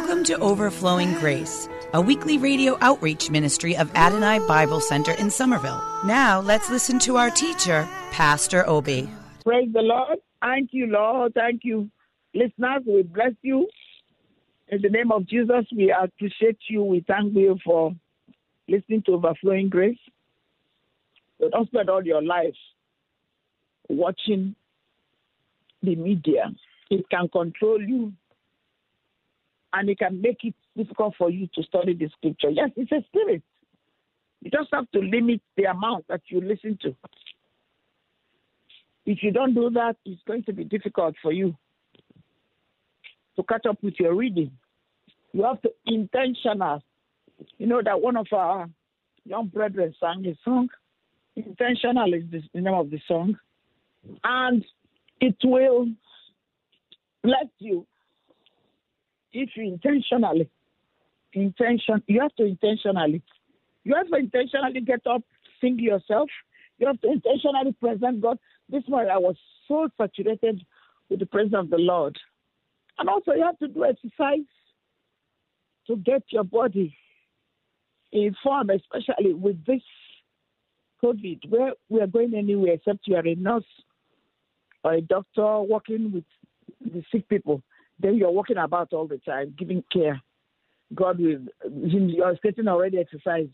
Welcome to Overflowing Grace, a weekly radio outreach ministry of Adonai Bible Center in Somerville. Now, let's listen to our teacher, Pastor Obi. Praise the Lord. Thank you, Lord. Thank you, listeners. We bless you. In the name of Jesus, we appreciate you. We thank you for listening to Overflowing Grace. So don't spend all your life watching the media. It can control you and it can make it difficult for you to study the scripture. Yes, it's a spirit. You just have to limit the amount that you listen to. If you don't do that, it's going to be difficult for you to catch up with your reading. You have to intentional. You know that one of our young brethren sang a song. Intentional is the name of the song. And it will bless you if you intentionally, intention, you have to intentionally, you have to intentionally get up, sing yourself. You have to intentionally present God. This morning I was so saturated with the presence of the Lord. And also you have to do exercise to get your body in form, especially with this COVID, where we are going anywhere except you are a nurse or a doctor working with the sick people. Then you're walking about all the time, giving care. God will, you're getting already exercise.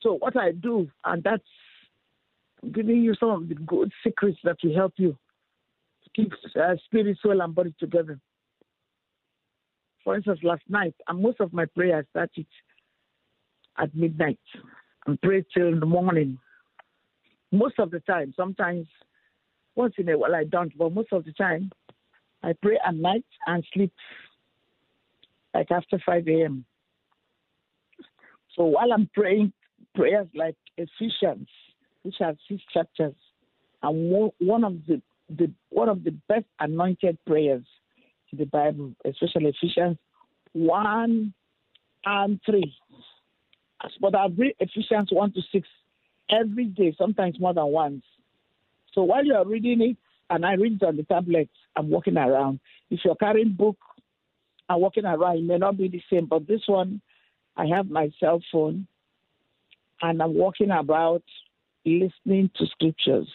So what I do, and that's giving you some of the good secrets that will help you to keep uh, spirit, soul, and body together. For instance, last night, and most of my prayers started at midnight and pray till the morning. Most of the time, sometimes once in a while I don't, but most of the time I pray at night and sleep like after 5 a.m. So while I'm praying prayers like Ephesians, which has six chapters, and one of the, the one of the best anointed prayers in the Bible, especially Ephesians one and three. But I read Ephesians 1 to 6 every day, sometimes more than once. So while you are reading it, and I read it on the tablet, I'm walking around. If you're carrying book and walking around, it may not be the same. But this one, I have my cell phone, and I'm walking about listening to scriptures.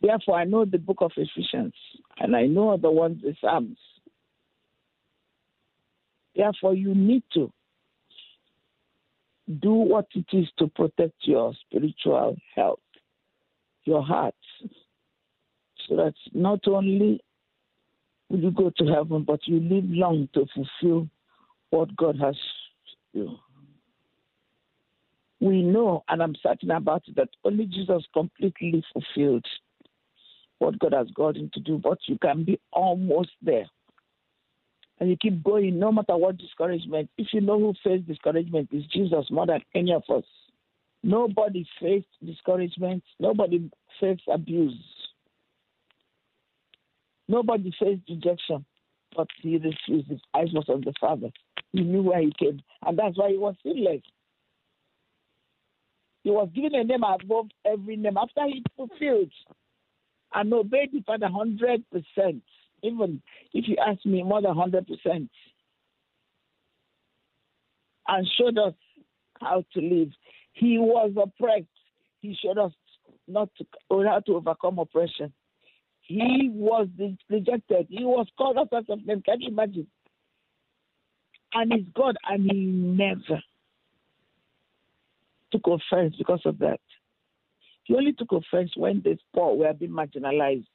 Therefore, I know the book of Ephesians, and I know the ones, the Psalms. Therefore, you need to do what it is to protect your spiritual health, your heart, so that not only will you go to heaven, but you live long to fulfill what God has you. We know, and I'm certain about it, that only Jesus completely fulfilled what God has got him to do, but you can be almost there and you keep going no matter what discouragement. If you know who faced discouragement, is Jesus more than any of us. Nobody faced discouragement. Nobody faced abuse. Nobody faced rejection, but he refused. His eyes was on the Father. He knew where he came, and that's why he was sinless. He was given a name above every name after he fulfilled and obeyed the Father hundred percent even if you ask me, more than 100%, and showed us how to live. He was oppressed. He showed us not to, how to overcome oppression. He was rejected. He was called out of name. Can you imagine? And he's God, and he never took offense because of that. He only took offense when the poor were being marginalized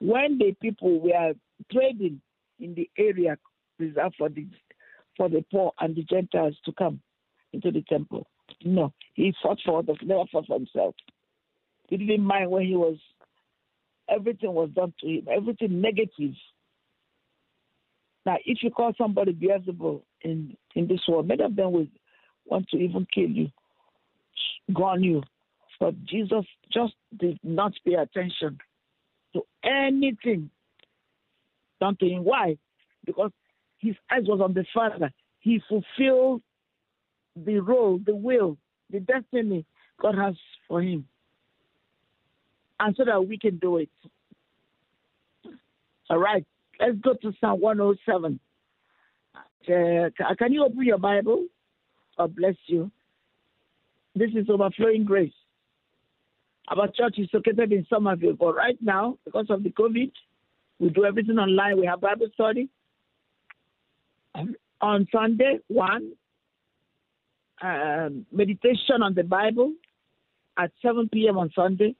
when the people were trading in the area reserved for the for the poor and the Gentiles to come into the temple. No, he fought for others, never fought for himself. He didn't mind when he was everything was done to him, everything negative. Now, if you call somebody Beelzebul in in this world, many of them will want to even kill you, gone you. But Jesus just did not pay attention to anything done to him. Why? Because his eyes was on the Father. He fulfilled the role, the will, the destiny God has for him. And so that we can do it. All right, let's go to Psalm 107. Uh, can you open your Bible? God bless you. This is overflowing grace. Our church is located in Somerville, but right now, because of the COVID, we do everything online. We have Bible study. On Sunday, one, um, meditation on the Bible at 7 p.m. on Sunday.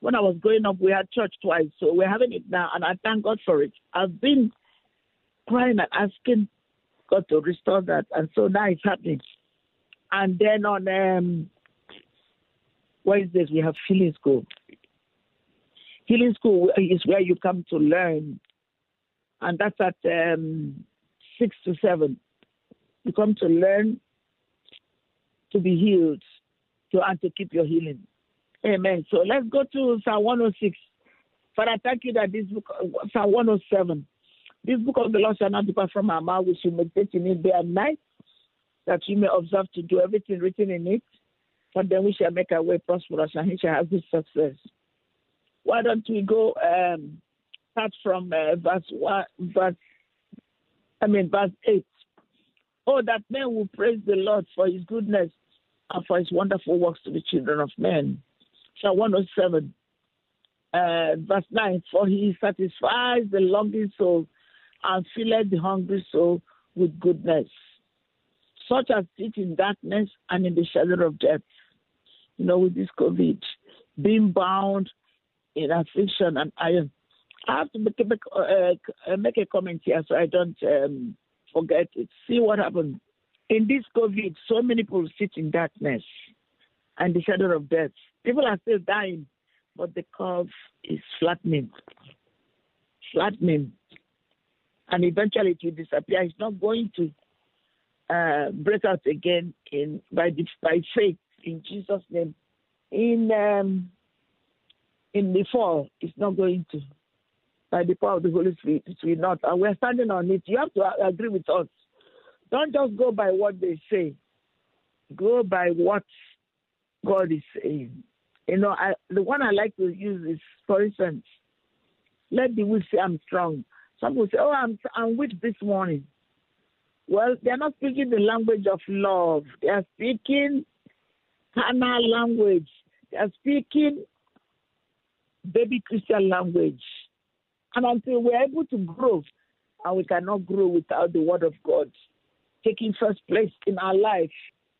When I was growing up, we had church twice, so we're having it now, and I thank God for it. I've been crying and asking God to restore that, and so now it's happening. And then on um, Wednesdays, we have healing school. Healing school is where you come to learn, and that's at um, six to seven. You come to learn, to be healed, to and to keep your healing. Amen. So let's go to Psalm 106. Father, thank you that this book, Psalm 107, this book of the Lord shall not depart from our mouth. Which we should meditate in it day and night, that you may observe to do everything written in it. For then we shall make our way prosperous and he shall have good success. Why don't we go um, start from uh, verse one, verse I mean verse eight. Oh, that men will praise the Lord for his goodness and for his wonderful works to the children of men. Psalm 107, uh, verse 9 For he satisfies the longing soul and filleth the hungry soul with goodness, such as sit in darkness and in the shadow of death. You know, with this COVID, being bound in affliction and iron. I have to make, make, uh, make a comment here so I don't um, forget it. See what happened. In this COVID, so many people sit in darkness and the shadow of death. People are still dying, but the curve is flattening. Flattening. And eventually it will disappear. It's not going to uh, break out again in by by faith in Jesus' name. In um, in the fall, it's not going to. By the power of the Holy Spirit, it will not. And we're standing on it. You have to agree with us. Don't just go by what they say. Go by what God is saying. You know, I, the one I like to use is, for instance, let the weak say I'm strong. Some will say, "Oh, I'm I'm weak this morning." Well, they're not speaking the language of love. They are speaking carnal language. They are speaking baby Christian language. And until we're able to grow, and we cannot grow without the Word of God taking first place in our life.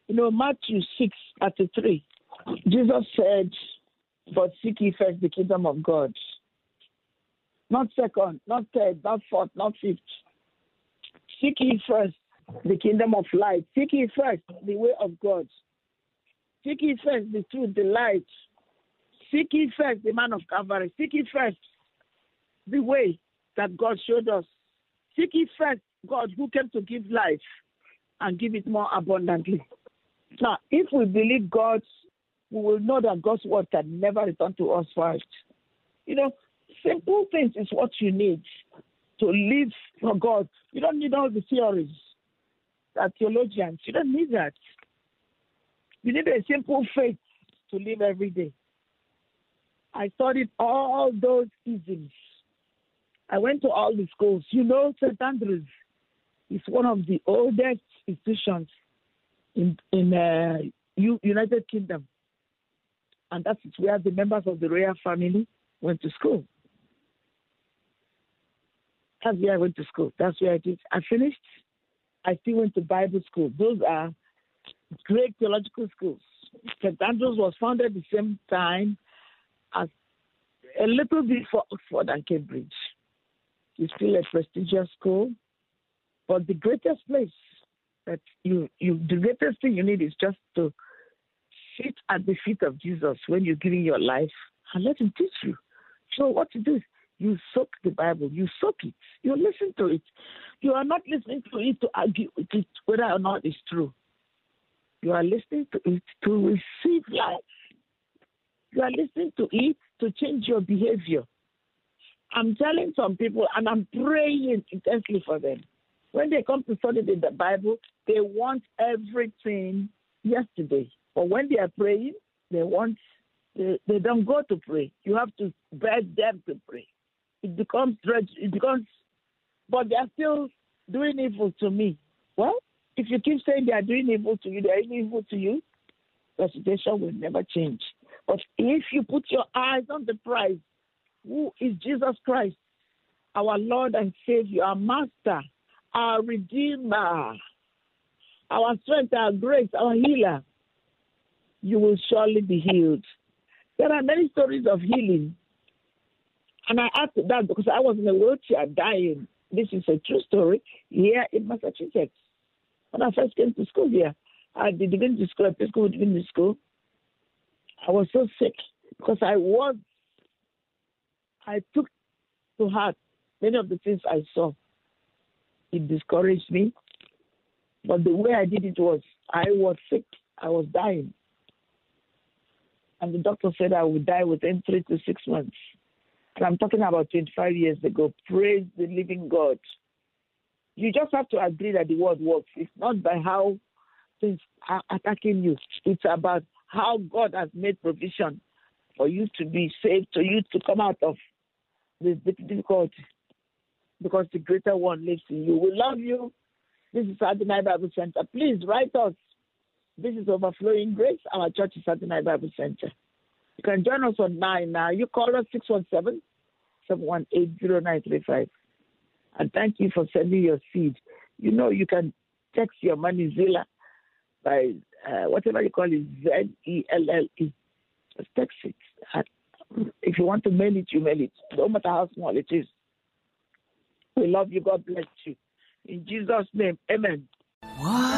You know, Matthew 6 33, Jesus said, But seek ye first the kingdom of God. Not second, not third, not fourth, not fifth. Seek ye first the kingdom of light. Seek ye first the way of God. Seek ye first the truth, the light. Seek ye first the man of Calvary. Seek ye first the way that God showed us. Seek ye first God who came to give life and give it more abundantly. Now, if we believe God, we will know that God's word can never return to us first. You know, simple things is what you need to live for God. You don't need all the theories that theologians, you don't need that. You need a simple faith to live every day. I studied all those isms. I went to all the schools. You know, St. Andrews is one of the oldest institutions in in uh, United Kingdom, and that's where the members of the royal family went to school. That's where I went to school. That's where I did. I finished. I still went to Bible school. Those are great theological schools. St. Andrews was founded at the same time as a little bit for Oxford and Cambridge. It's still a prestigious school. But the greatest place that you, you the greatest thing you need is just to sit at the feet of Jesus when you're giving your life and let him teach you. So what to do? You soak the Bible, you soak it, you listen to it. You are not listening to it to argue with it whether or not it's true. You are listening to it to receive life. You are listening to it to change your behavior. I'm telling some people, and I'm praying intensely for them. When they come to study the Bible, they want everything yesterday. But when they are praying, they want they, they don't go to pray. You have to beg them to pray. It becomes it becomes but they are still doing evil to me. Well, if you keep saying they are doing evil to you, they are doing evil to you, the situation will never change. But if you put your eyes on the prize, who is Jesus Christ, our Lord and Savior, our Master, our Redeemer, our strength, our grace, our healer, you will surely be healed. There are many stories of healing. And I asked that because I was in a wheelchair dying. This is a true story here in Massachusetts. When I first came to school here, I did begin to school, I school, to school. I was so sick because I was, I took to heart many of the things I saw. It discouraged me. But the way I did it was I was sick. I was dying. And the doctor said I would die within three to six months. And I'm talking about 25 years ago. Praise the living God. You just have to agree that the word works. It's not by how things are attacking you, it's about how God has made provision for you to be saved, for you to come out of this difficulty. Because the greater one lives in you. We love you. This is Adonai Bible Center. Please write us. This is Overflowing Grace. Our church is Adonai Bible Center. You can join us on 9 now. You call us 617 718 0935. And thank you for sending your seed. You know, you can text your money Zella by uh, whatever you call it, Z E L L E. Just text it. If you want to mail it, you mail it. No matter how small it is. We love you. God bless you. In Jesus' name, amen. Wonderful,